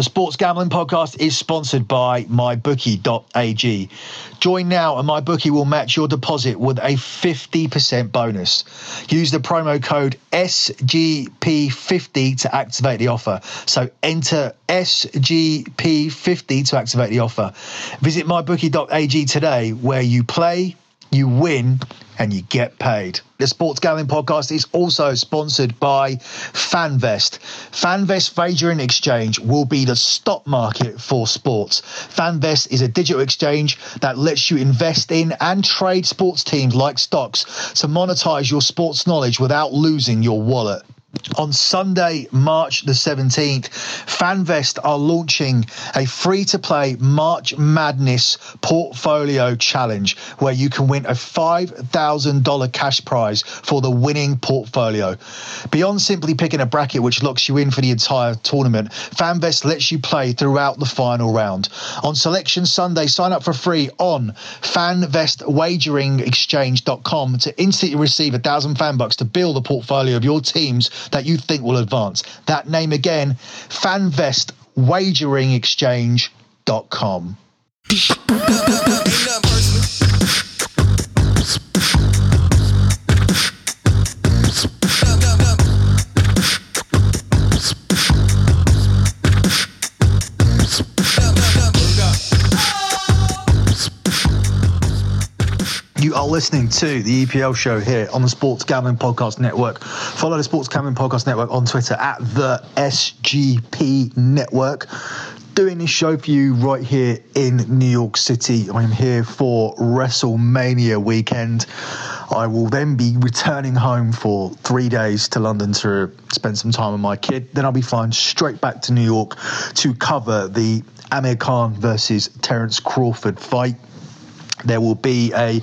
The Sports Gambling Podcast is sponsored by MyBookie.ag. Join now and MyBookie will match your deposit with a 50% bonus. Use the promo code SGP50 to activate the offer. So enter SGP50 to activate the offer. Visit MyBookie.ag today where you play, you win, and you get paid. The Sports Gambling Podcast is also sponsored by FanVest. FanVest Wagering Exchange will be the stock market for sports. FanVest is a digital exchange that lets you invest in and trade sports teams like stocks to monetize your sports knowledge without losing your wallet. On Sunday, March the 17th, FanVest are launching a free to play March Madness portfolio challenge where you can win a $5,000 cash prize for the winning portfolio. Beyond simply picking a bracket which locks you in for the entire tournament, FanVest lets you play throughout the final round. On Selection Sunday, sign up for free on fanvestwageringexchange.com to instantly receive a thousand fan bucks to build a portfolio of your teams that you think will advance. That name again, fanvestwageringexchange.com. You are listening to the EPL show here on the Sports Gambling Podcast Network. Follow the Sports Gambling Podcast Network on Twitter at the SGP Network. Doing this show for you right here in New York City. I'm here for WrestleMania weekend. I will then be returning home for three days to London to spend some time with my kid. Then I'll be flying straight back to New York to cover the Amir Khan versus Terence Crawford fight. There will be a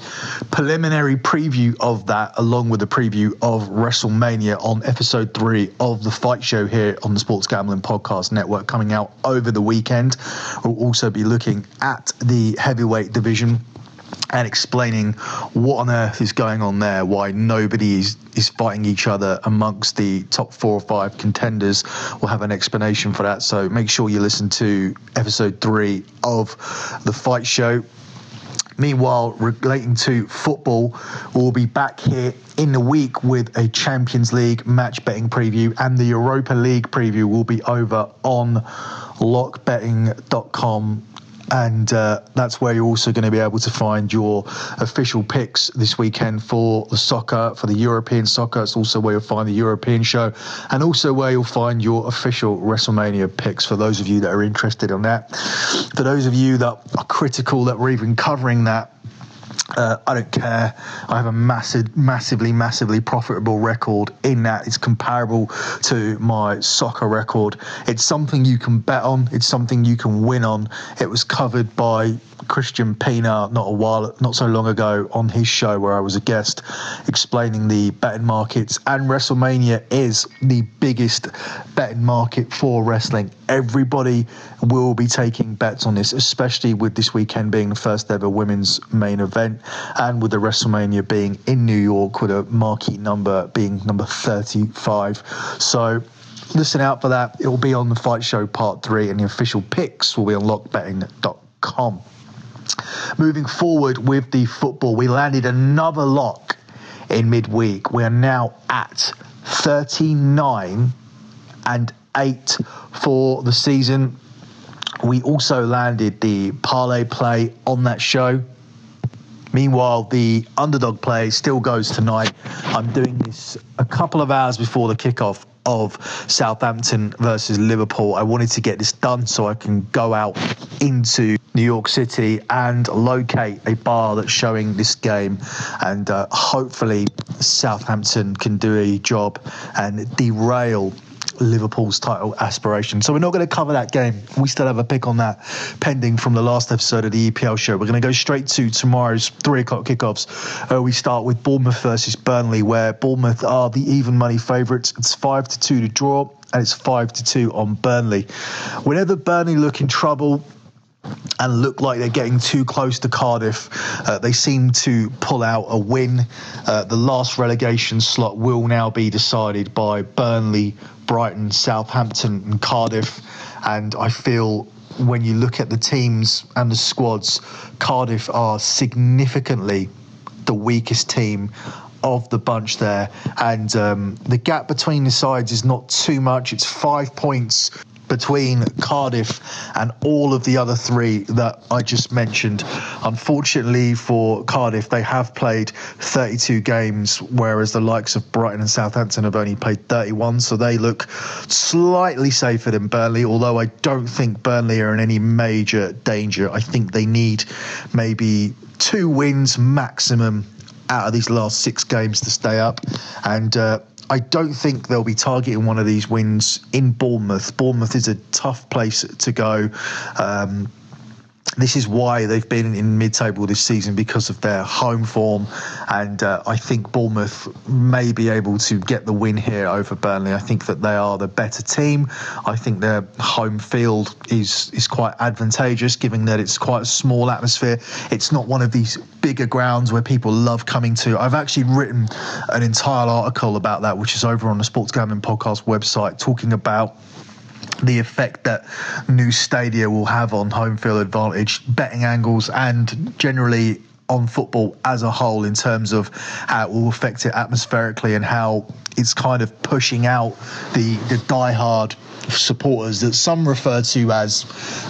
preliminary preview of that, along with a preview of WrestleMania on episode three of the Fight Show here on the Sports Gambling Podcast Network, coming out over the weekend. We'll also be looking at the heavyweight division and explaining what on earth is going on there, why nobody is, is fighting each other amongst the top four or five contenders. We'll have an explanation for that. So make sure you listen to episode three of the Fight Show. Meanwhile, relating to football, we'll be back here in the week with a Champions League match betting preview, and the Europa League preview will be over on lockbetting.com and uh, that's where you're also going to be able to find your official picks this weekend for the soccer, for the European soccer. It's also where you'll find the European show, and also where you'll find your official WrestleMania picks for those of you that are interested in that. For those of you that are critical that we're even covering that, uh, I don't care. I have a massive, massively, massively profitable record in that. It's comparable to my soccer record. It's something you can bet on. It's something you can win on. It was covered by Christian Pina not a while, not so long ago on his show where I was a guest, explaining the betting markets. And WrestleMania is the biggest betting market for wrestling. Everybody will be taking bets on this, especially with this weekend being the first ever women's main event, and with the WrestleMania being in New York with a marquee number being number 35. So listen out for that. It will be on the Fight Show Part 3, and the official picks will be on lockbetting.com. Moving forward with the football, we landed another lock in midweek. We are now at 39 and 8 for the season. We also landed the parlay play on that show. Meanwhile, the underdog play still goes tonight. I'm doing this a couple of hours before the kickoff of Southampton versus Liverpool. I wanted to get this done so I can go out into New York City and locate a bar that's showing this game, and uh, hopefully Southampton can do a job and derail Liverpool's title aspiration. So we're not going to cover that game. We still have a pick on that pending from the last episode of the EPL show. We're going to go straight to tomorrow's three o'clock kickoffs. Uh, we start with Bournemouth versus Burnley, where Bournemouth are the even money favourites. It's five to two to draw, and it's five to two on Burnley. Whenever Burnley look in trouble, and look like they're getting too close to Cardiff. Uh, they seem to pull out a win. Uh, the last relegation slot will now be decided by Burnley, Brighton, Southampton, and Cardiff. And I feel when you look at the teams and the squads, Cardiff are significantly the weakest team of the bunch there. And um, the gap between the sides is not too much. It's five points between Cardiff and all of the other three that I just mentioned. Unfortunately for Cardiff, they have played 32 games, whereas the likes of Brighton and Southampton have only played 31. So they look slightly safer than Burnley, although I don't think Burnley are in any major danger. I think they need maybe two wins maximum out of these last six games to stay up. And uh, I don't think they'll be targeting one of these wins in Bournemouth. Bournemouth is a tough place to go. Um, this is why they've been in mid-table this season because of their home form, and uh, I think Bournemouth may be able to get the win here over Burnley. I think that they are the better team. I think their home field is is quite advantageous, given that it's quite a small atmosphere. It's not one of these bigger grounds where people love coming to. I've actually written an entire article about that, which is over on the Sports Gambling Podcast website, talking about the effect that new stadia will have on home field advantage, betting angles, and generally on football as a whole in terms of how it will affect it atmospherically and how it's kind of pushing out the the diehard supporters that some refer to as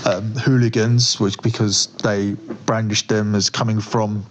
um, hooligans, which because they brandish them as coming from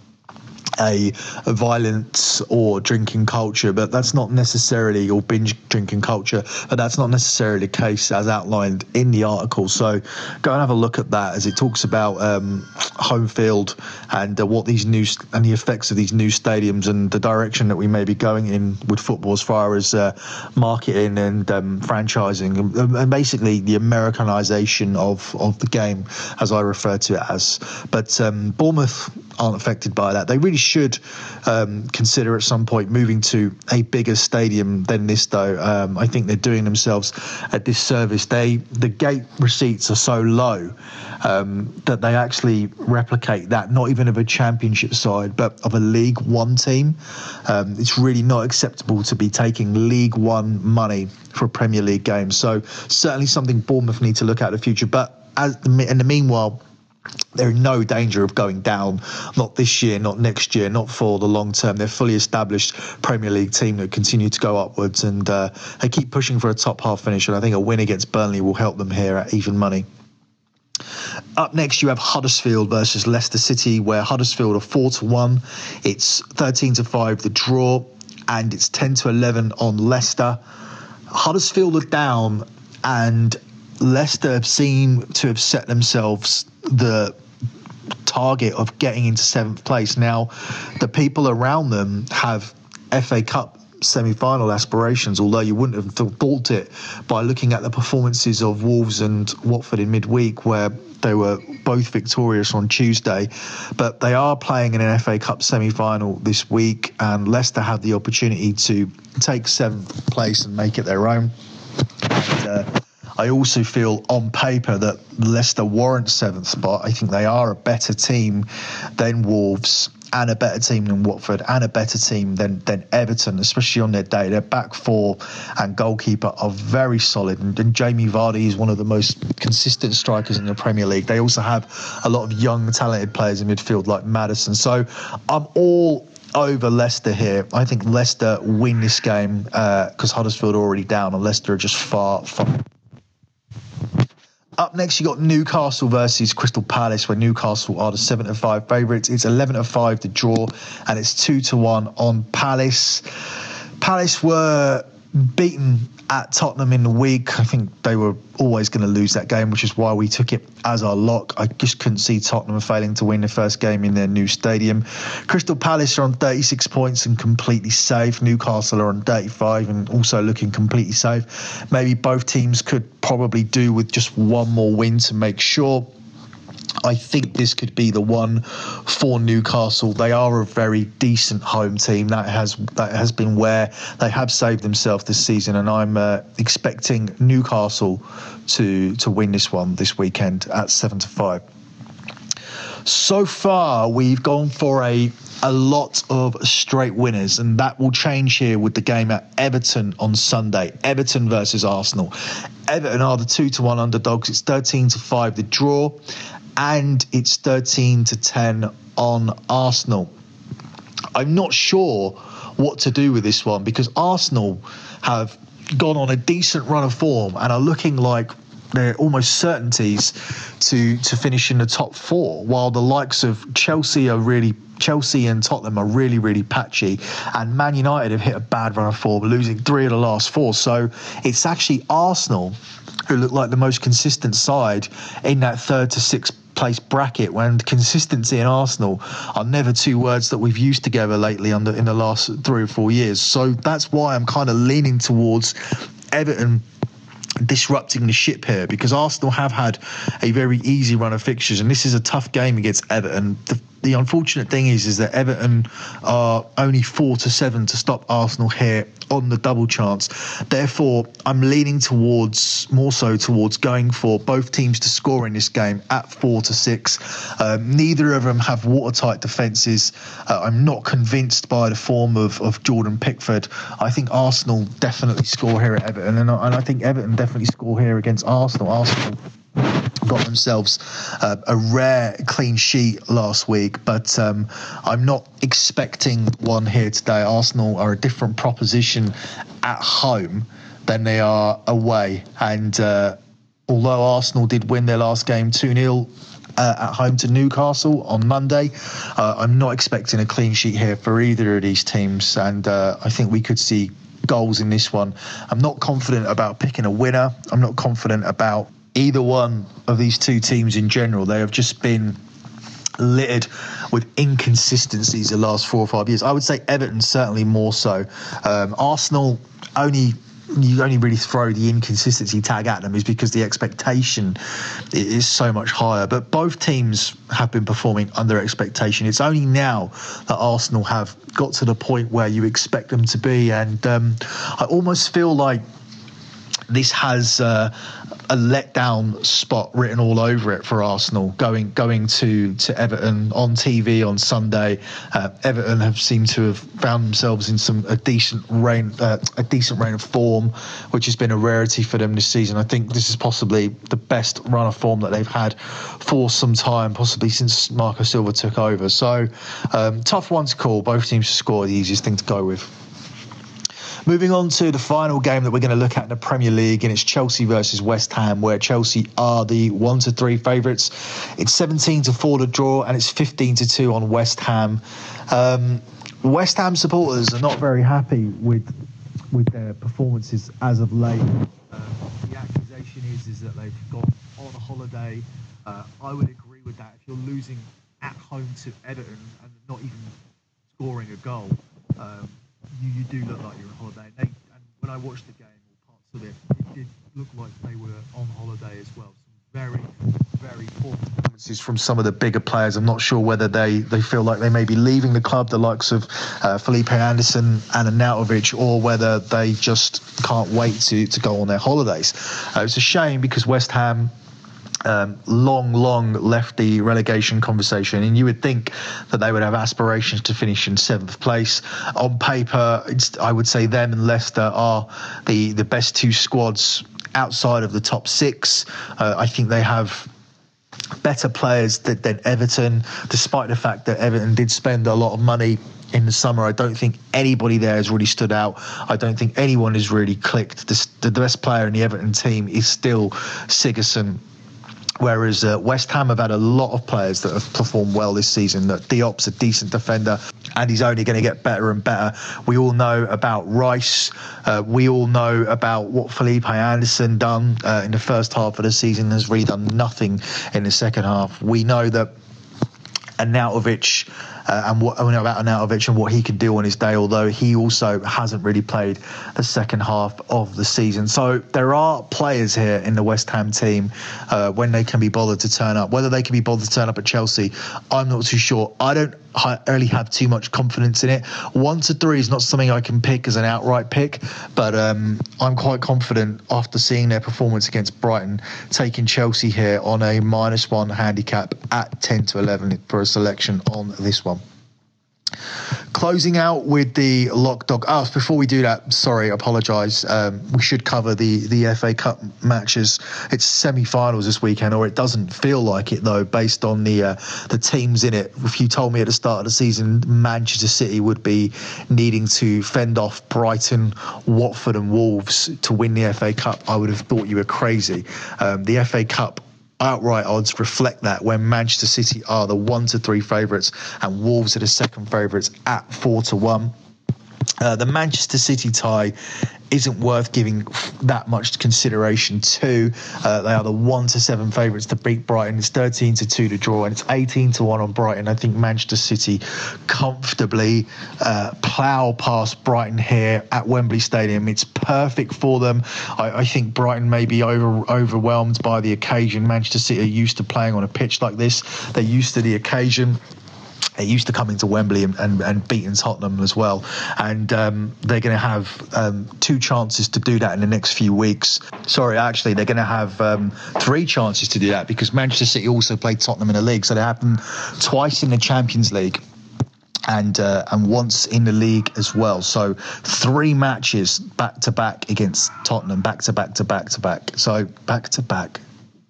a, a violence or drinking culture, but that's not necessarily, or binge drinking culture, but that's not necessarily the case as outlined in the article. So go and have a look at that as it talks about um, home field and uh, what these new and the effects of these new stadiums and the direction that we may be going in with football as far as uh, marketing and um, franchising and, and, basically the Americanization of, of the game, as I refer to it as. But um, Bournemouth aren't affected by that. They really should um, consider at some point moving to a bigger stadium than this, though. Um, I think they're doing themselves a disservice. They the gate receipts are so low um, that they actually replicate that, not even of a championship side, but of a League One team. Um, it's really not acceptable to be taking League One money for a Premier League game. So certainly something Bournemouth need to look at in the future. But as in the meanwhile they're in no danger of going down, not this year, not next year, not for the long term. They're fully established Premier League team that continue to go upwards and uh, they keep pushing for a top half finish. And I think a win against Burnley will help them here at even money. Up next, you have Huddersfield versus Leicester City, where Huddersfield are four to one. It's thirteen to five the draw, and it's ten to eleven on Leicester. Huddersfield are down, and Leicester seem to have set themselves the target of getting into seventh place. Now, the people around them have FA Cup semi-final aspirations although you wouldn't have thought it by looking at the performances of Wolves and Watford in midweek where they were both victorious on Tuesday but they are playing in an FA Cup semi-final this week and Leicester have the opportunity to take seventh place and make it their own and, uh, I also feel on paper that Leicester warrant seventh spot. I think they are a better team than Wolves and a better team than Watford and a better team than, than Everton, especially on their day. Their back four and goalkeeper are very solid. And, and, Jamie Vardy is one of the most consistent strikers in the Premier League. They also have a lot of young, talented players in midfield like Maddison. So I'm all over Leicester here. I think Leicester win this game because uh, Huddersfield are already down and Leicester are just far, far up next, you got Newcastle versus Crystal Palace, where Newcastle are the seven to five favourites. It's eleven to five to draw, and it's two to one on Palace. Palace were beaten at Tottenham in the week. I think they were always going to lose that game, which is why we took it as our lock. I just couldn't see Tottenham failing to win the first game in their new stadium. Crystal Palace are on 36 points and completely safe. Newcastle are on 35 and also looking completely safe. Maybe both teams could probably do with just one more win to make sure. I think this could be the one for Newcastle. They are a very decent home team. That has that has been where they have saved themselves this season, and I'm uh, expecting Newcastle to to win this one this weekend at seven to five. So far, we've gone for a a lot of straight winners, and that will change here with the game at Everton on Sunday. Everton versus Arsenal. Everton are the two to one underdogs. It's thirteen to five the draw, and it's thirteen to ten on Arsenal. I'm not sure what to do with this one because Arsenal have gone on a decent run of form and are looking like they're almost certainties to to finish in the top four, while the likes of Chelsea are really Chelsea and Tottenham are really really patchy, and Man United have hit a bad run of form, losing three of the last four. So it's actually Arsenal who look like the most consistent side in that third to sixth place bracket when consistency and Arsenal are never two words that we've used together lately under in the last three or four years. So that's why I'm kind of leaning towards Everton disrupting the ship here because Arsenal have had a very easy run of fixtures and this is a tough game against Everton. The the unfortunate thing is, is that Everton are only four to seven to stop Arsenal here on the double chance. Therefore, I'm leaning towards more so towards going for both teams to score in this game at four to six. Um, neither of them have watertight defences. Uh, I'm not convinced by the form of, of Jordan Pickford. I think Arsenal definitely score here at Everton, and I, and I think Everton definitely score here against Arsenal. Arsenal got themselves uh, a rare clean sheet last week, but um, I'm not expecting one here today. Arsenal are a different proposition at home than they are away, and uh, although Arsenal did win their last game 2 0. Uh, at home to Newcastle on Monday. Uh, I'm not expecting a clean sheet here for either of these teams, and uh, I think we could see goals in this one. I'm not confident about picking a winner. I'm not confident about either one of these two teams in general. They have just been littered with inconsistencies the last four or five years. I would say Everton certainly more so. Um, Arsenal only you only really throw the inconsistency tag at them is because the expectation is so much higher. But both teams have been performing under expectation. It's only now that Arsenal have got to the point where you expect them to be, and um, I almost feel like this has uh, a letdown spot written all over it for Arsenal going going to to Everton on TV on Sunday. Uh, Everton have seemed to have found themselves in some a decent reign uh, a decent reign of form, which has been a rarity for them this season. I think this is possibly the best run of form that they've had for some time, possibly since Marco Silva took over. So um, tough one to call. Both teams to score the easiest thing to go with. Moving on to the final game that we're going to look at in the Premier League, and it's Chelsea versus West Ham, where Chelsea are the one to three favourites. It's 17 to four to draw, and it's 15 to two on West Ham. Um, West Ham supporters are not very happy with with their performances as of late. Uh, the accusation is is that they've gone on holiday. Uh, I would agree with that. If you're losing at home to Everton and not even scoring a goal. Um, you, you do look like you're on holiday. They, and when I watched the game or parts of it, it did look like they were on holiday as well. Some very, very poor performances from some of the bigger players. I'm not sure whether they, they feel like they may be leaving the club, the likes of uh, Felipe Anderson and Arnautovic, or whether they just can't wait to, to go on their holidays. Uh, it's a shame because West Ham um, long, long left the relegation conversation, and you would think that they would have aspirations to finish in seventh place. On paper, I would say them and Leicester are the the best two squads outside of the top six. Uh, I think they have better players than, than Everton, despite the fact that Everton did spend a lot of money in the summer. I don't think anybody there has really stood out. I don't think anyone has really clicked. The, the best player in the Everton team is still Sigurdsson Whereas uh, West Ham have had a lot of players that have performed well this season. That Diop's a decent defender, and he's only going to get better and better. We all know about Rice. Uh, we all know about what Felipe Anderson done uh, in the first half of the season. Has really done nothing in the second half. We know that Arnautovic uh, and what I know about Arnautovic and what he could do on his day, although he also hasn't really played the second half of the season. So there are players here in the West Ham team uh, when they can be bothered to turn up. Whether they can be bothered to turn up at Chelsea, I'm not too sure. I don't really have too much confidence in it. One to three is not something I can pick as an outright pick, but um, I'm quite confident after seeing their performance against Brighton, taking Chelsea here on a minus one handicap at 10 to 11 for a selection on this one. Closing out with the lock dog. Oh, before we do that, sorry, apologise. Um, we should cover the the FA Cup matches. It's semi-finals this weekend, or it doesn't feel like it though, based on the uh, the teams in it. If you told me at the start of the season Manchester City would be needing to fend off Brighton, Watford, and Wolves to win the FA Cup, I would have thought you were crazy. Um, the FA Cup outright odds reflect that when Manchester City are the one to three favourites and Wolves are the second favourites at four to one. Uh, the Manchester City tie isn't worth giving that much consideration to. Uh, they are the one to seven favourites to beat Brighton. It's thirteen to two to draw, and it's eighteen to one on Brighton. I think Manchester City comfortably uh, plough past Brighton here at Wembley Stadium. It's perfect for them. I, I think Brighton may be over, overwhelmed by the occasion. Manchester City are used to playing on a pitch like this. They're used to the occasion. They used to coming to Wembley and, and, and Tottenham as well. And um, they're going to have um, two chances to do that in the next few weeks. Sorry, actually, they're going to have um, three chances to do that because Manchester City also played Tottenham in the league. So they them twice in the Champions League and uh, and once in the league as well. So three matches back to back against Tottenham, back to back to back to back. So back to back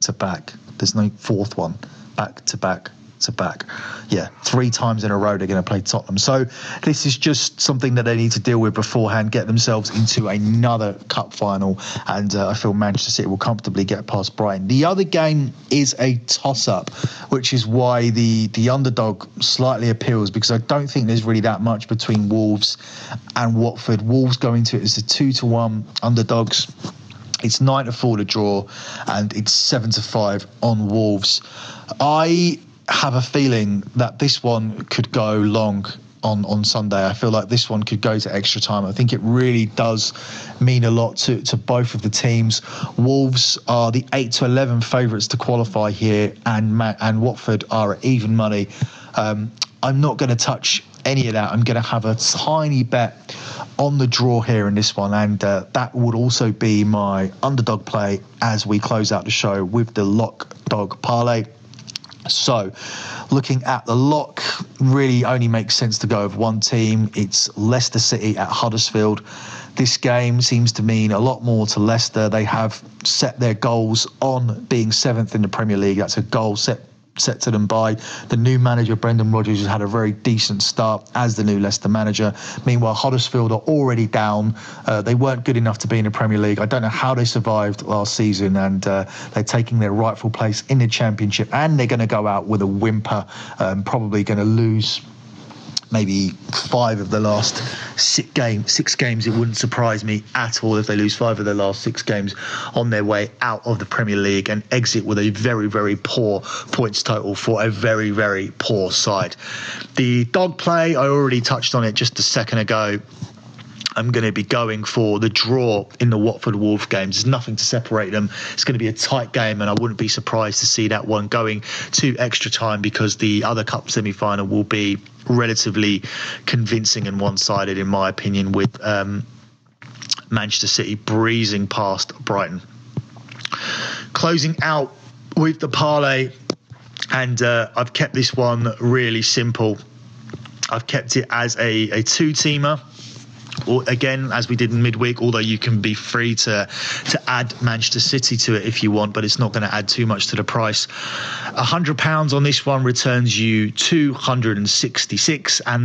to back. There's no fourth one. Back to back to back. Yeah, three times in a row they're going to play Tottenham. So this is just something that they need to deal with beforehand, get themselves into another cup final, and uh, I feel Manchester City will comfortably get past Brighton. The other game is a toss-up, which is why the the underdog slightly appeals because I don't think there's really that much between Wolves and Watford. Wolves going to it as a two to one underdogs. It's nine to four to draw, and it's seven to five on Wolves. I have a feeling that this one could go long on, on Sunday. I feel like this one could go to extra time. I think it really does mean a lot to, to both of the teams. Wolves are the 8 to 11 favourites to qualify here, and, and Watford are at even money. Um, I'm not going to touch any of that. I'm going to have a tiny bet on the draw here in this one, and uh, that would also be my underdog play as we close out the show with the lock dog parlay. So, looking at the lock, really only makes sense to go with one team. It's Leicester City at Huddersfield. This game seems to mean a lot more to Leicester. They have set their goals on being seventh in the Premier League. That's a goal set set to them by the new manager Brendan Rodgers has had a very decent start as the new Leicester manager. Meanwhile, Huddersfield are already down. Uh, they weren't good enough to be in the Premier League. I don't know how they survived last season, and uh, they're taking their rightful place in the Championship, and they're going to go out with a whimper. Um, probably going to lose maybe five of the last six games. Six games. It wouldn't surprise me at all if they lose five of their last six games on their way out of the Premier League and exit with a very, very poor points total for a very, very poor side. The dog play, I already touched on it just a second ago. I'm going to be going for the draw in the Watford Wolves games. There's nothing to separate them. It's going to be a tight game, and I wouldn't be surprised to see that one going to extra time because the other cup semi final will be relatively convincing and one sided, in my opinion, with um, Manchester City breezing past Brighton. Closing out with the parlay, and uh, I've kept this one really simple. I've kept it as a, a two teamer again, as we did in midweek, although you can be free to to add Manchester City to it if you want, but it's not going to add too much to the price. Hundred pounds on this one returns you two hundred and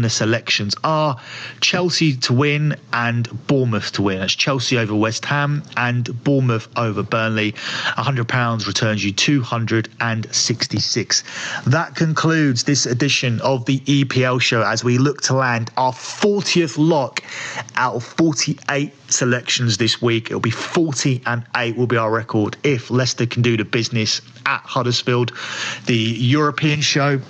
the selections are Chelsea to win and Bournemouth to win. That's Chelsea over West Ham and Bournemouth over Burnley. Hundred pounds returns you two hundred and sixty six. That concludes this edition of the EPL show as we look to land our 40th lock out of 48 selections this week. It'll be 40 and 8 will be our record if Leicester can do the business at Huddersfield. The European show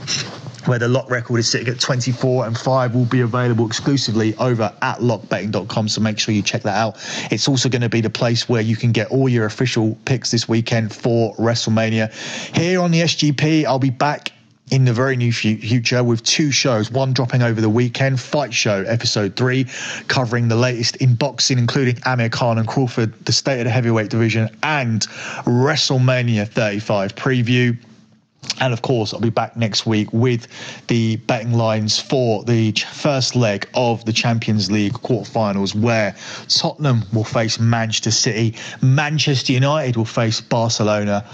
where the lock record is sitting at 24 and 5 will be available exclusively over at lockbetting.com so make sure you check that out it's also going to be the place where you can get all your official picks this weekend for wrestlemania here on the sgp i'll be back in the very near future with two shows, one dropping over the weekend, Fight Show episode three, covering the latest in boxing, including Amir Khan and Crawford, the state of the heavyweight division, and WrestleMania 35 preview. And of course, I'll be back next week with the betting lines for the first leg of the Champions League quarterfinals, where Tottenham will face Manchester City, Manchester United will face Barcelona,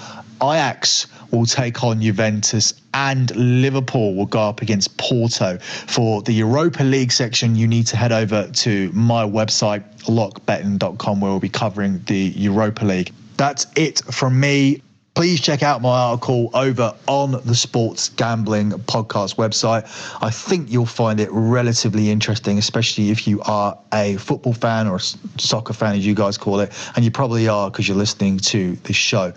Ajax will take on Juventus, and Liverpool will go up against Porto. For the Europa League section, you need to head over to my website, lockbetting.com, where we'll be covering the Europa League. That's it from me please check out my article over on the Sports Gambling Podcast website. I think you'll find it relatively interesting, especially if you are a football fan or a soccer fan, as you guys call it, and you probably are because you're listening to this show.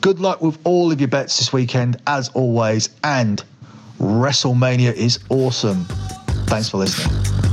Good luck with all of your bets this weekend, as always, and WrestleMania is awesome. Thanks for listening.